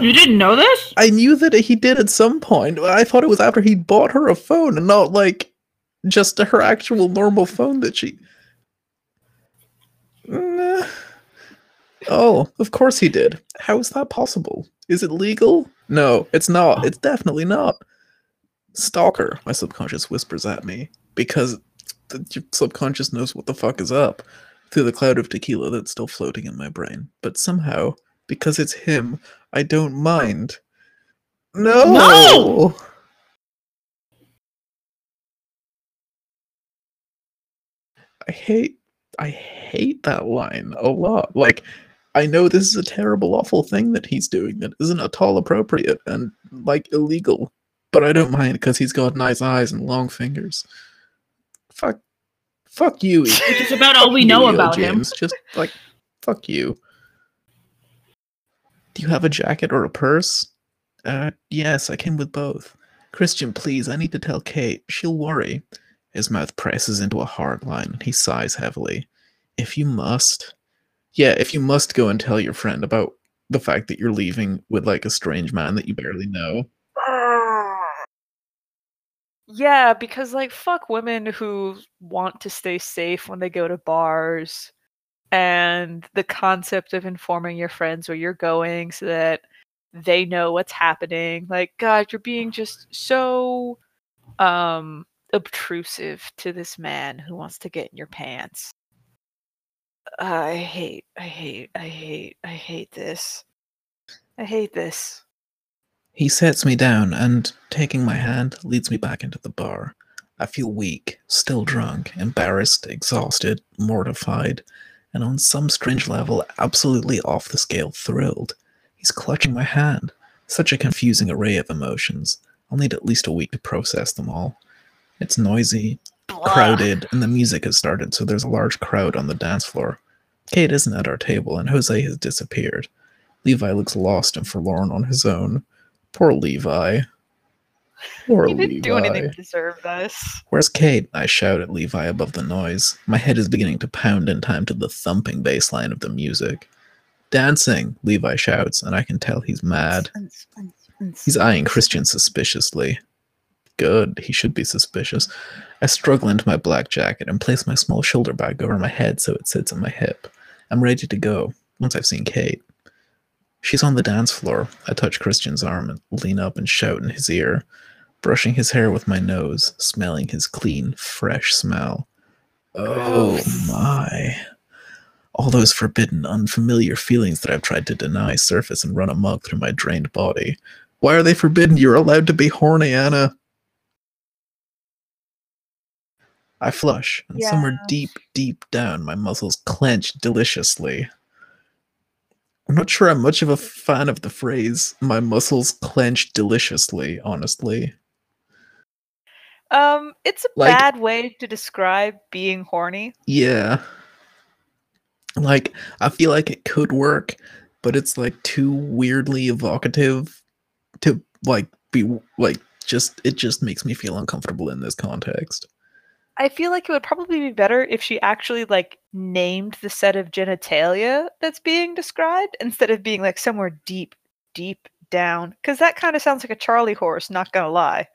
You didn't know this? I knew that he did at some point. I thought it was after he bought her a phone and not like just her actual normal phone that she. Nah. Oh, of course he did. How is that possible? Is it legal? No, it's not. It's definitely not. Stalker, my subconscious whispers at me because the your subconscious knows what the fuck is up through the cloud of tequila that's still floating in my brain. But somehow, because it's him, I don't mind. No. No! I hate I hate that line a lot. Like I know this is a terrible awful thing that he's doing that isn't at all appropriate and like illegal, but I don't mind because he's got nice eyes and long fingers. Fuck fuck you. Which is about all we know about him. James. Just like fuck you. Do you have a jacket or a purse? Uh yes, I came with both. Christian, please, I need to tell Kate. She'll worry. His mouth presses into a hard line and he sighs heavily. If you must. Yeah, if you must go and tell your friend about the fact that you're leaving with like a strange man that you barely know. Yeah, because like fuck women who want to stay safe when they go to bars and the concept of informing your friends where you're going so that they know what's happening. Like god, you're being just so um obtrusive to this man who wants to get in your pants. I hate I hate I hate I hate this. I hate this. He sets me down and, taking my hand, leads me back into the bar. I feel weak, still drunk, embarrassed, exhausted, mortified, and on some strange level, absolutely off the scale thrilled. He's clutching my hand. Such a confusing array of emotions. I'll need at least a week to process them all. It's noisy, crowded, and the music has started, so there's a large crowd on the dance floor. Kate isn't at our table, and Jose has disappeared. Levi looks lost and forlorn on his own. Poor Levi. Poor You didn't do anything to deserve this. Where's Kate? I shout at Levi above the noise. My head is beginning to pound in time to the thumping bass line of the music. Dancing, Levi shouts, and I can tell he's mad. He's eyeing Christian suspiciously. Good, he should be suspicious. I struggle into my black jacket and place my small shoulder bag over my head so it sits on my hip. I'm ready to go once I've seen Kate. She's on the dance floor. I touch Christian's arm and lean up and shout in his ear, brushing his hair with my nose, smelling his clean, fresh smell. Oh my. All those forbidden, unfamiliar feelings that I've tried to deny surface and run amok through my drained body. Why are they forbidden? You're allowed to be horny, Ana. I flush, and somewhere deep, deep down, my muscles clench deliciously. I'm not sure I'm much of a fan of the phrase, my muscles clench deliciously, honestly. Um, it's a Like- bad way to describe being horny. Yeah. Like, I feel like it could work, but it's like too weirdly evocative to like be like just it just makes me feel uncomfortable in this context. I feel like it would probably be better if she actually like named the set of genitalia that's being described instead of being like somewhere deep, deep down. Because that kind of sounds like a Charlie horse. Not gonna lie.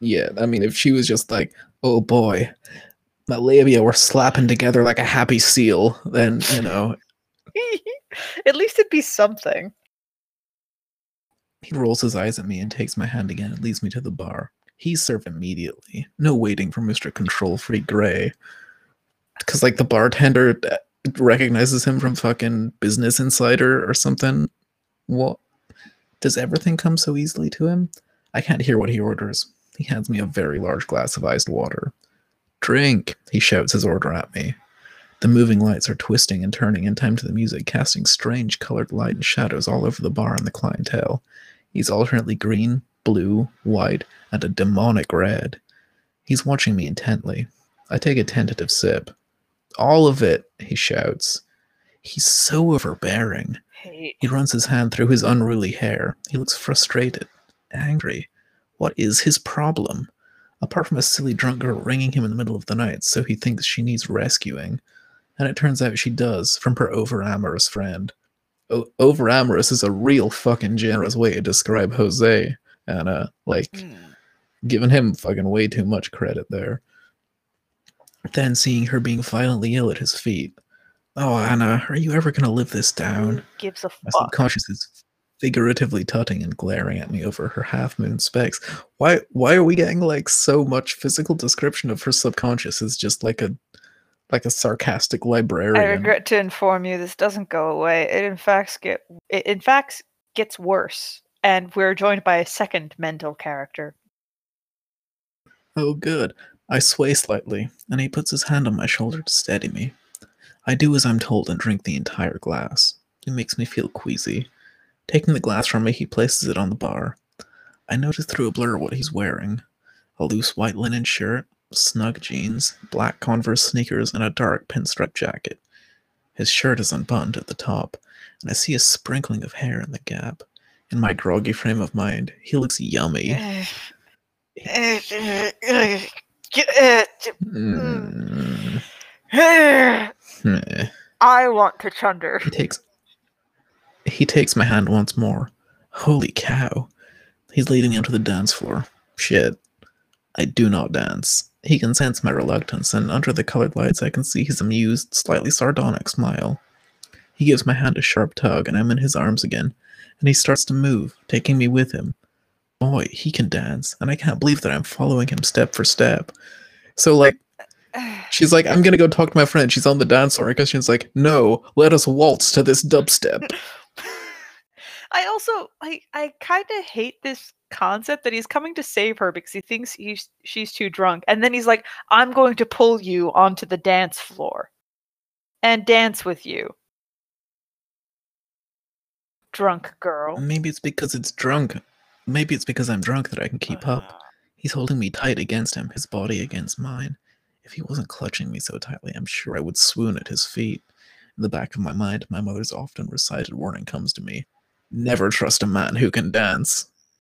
Yeah, I mean if she was just like, "Oh boy, my labia were slapping together like a happy seal," then, you know, At least it'd be something. He rolls his eyes at me and takes my hand again and leads me to the bar. He's served immediately. No waiting for Mr. Control Freak Grey. Because, like, the bartender uh, recognizes him from fucking Business Insider or something. What? Does everything come so easily to him? I can't hear what he orders. He hands me a very large glass of iced water. Drink, he shouts his order at me. The moving lights are twisting and turning in time to the music, casting strange colored light and shadows all over the bar and the clientele. He's alternately green, blue, white, and a demonic red. He's watching me intently. I take a tentative sip. All of it, he shouts. He's so overbearing. Hate. He runs his hand through his unruly hair. He looks frustrated, angry. What is his problem? Apart from a silly drunk girl ringing him in the middle of the night, so he thinks she needs rescuing. And it turns out she does, from her over amorous friend. o- over amorous is a real fucking generous way to describe Jose, and uh, like giving him fucking way too much credit there. Then seeing her being violently ill at his feet. Oh, Ana, are you ever gonna live this down? Who gives a My fuck? subconscious is figuratively tutting and glaring at me over her half moon specs. Why why are we getting like so much physical description of her subconscious is just like a like a sarcastic librarian? I regret to inform you, this doesn't go away. It in fact get it in fact gets worse, and we're joined by a second mental character. Oh good. I sway slightly, and he puts his hand on my shoulder to steady me. I do as I'm told and drink the entire glass. It makes me feel queasy. Taking the glass from me, he places it on the bar. I notice through a blur what he's wearing a loose white linen shirt, snug jeans, black Converse sneakers, and a dark pinstripe jacket. His shirt is unbuttoned at the top, and I see a sprinkling of hair in the gap. In my groggy frame of mind, he looks yummy. Mm. I want to chunder. He takes he takes my hand once more. Holy cow. He's leading me onto the dance floor. Shit. I do not dance. He can sense my reluctance, and under the colored lights I can see his amused, slightly sardonic smile. He gives my hand a sharp tug, and I'm in his arms again, and he starts to move, taking me with him. Boy, he can dance, and I can't believe that I'm following him step for step. So, like, She's like, I'm gonna go talk to my friend. She's on the dance floor. And she's like, no, let us waltz to this dubstep. I also I I kind of hate this concept that he's coming to save her because he thinks he's she's too drunk, and then he's like, "I'm going to pull you onto the dance floor and dance with you." Drunk girl. Maybe it's because it's drunk. Maybe it's because I'm drunk that I can keep up. He's holding me tight against him, his body against mine. If he wasn't clutching me so tightly, I'm sure I would swoon at his feet. In the back of my mind, my mother's often recited warning comes to me Never trust a man who can dance.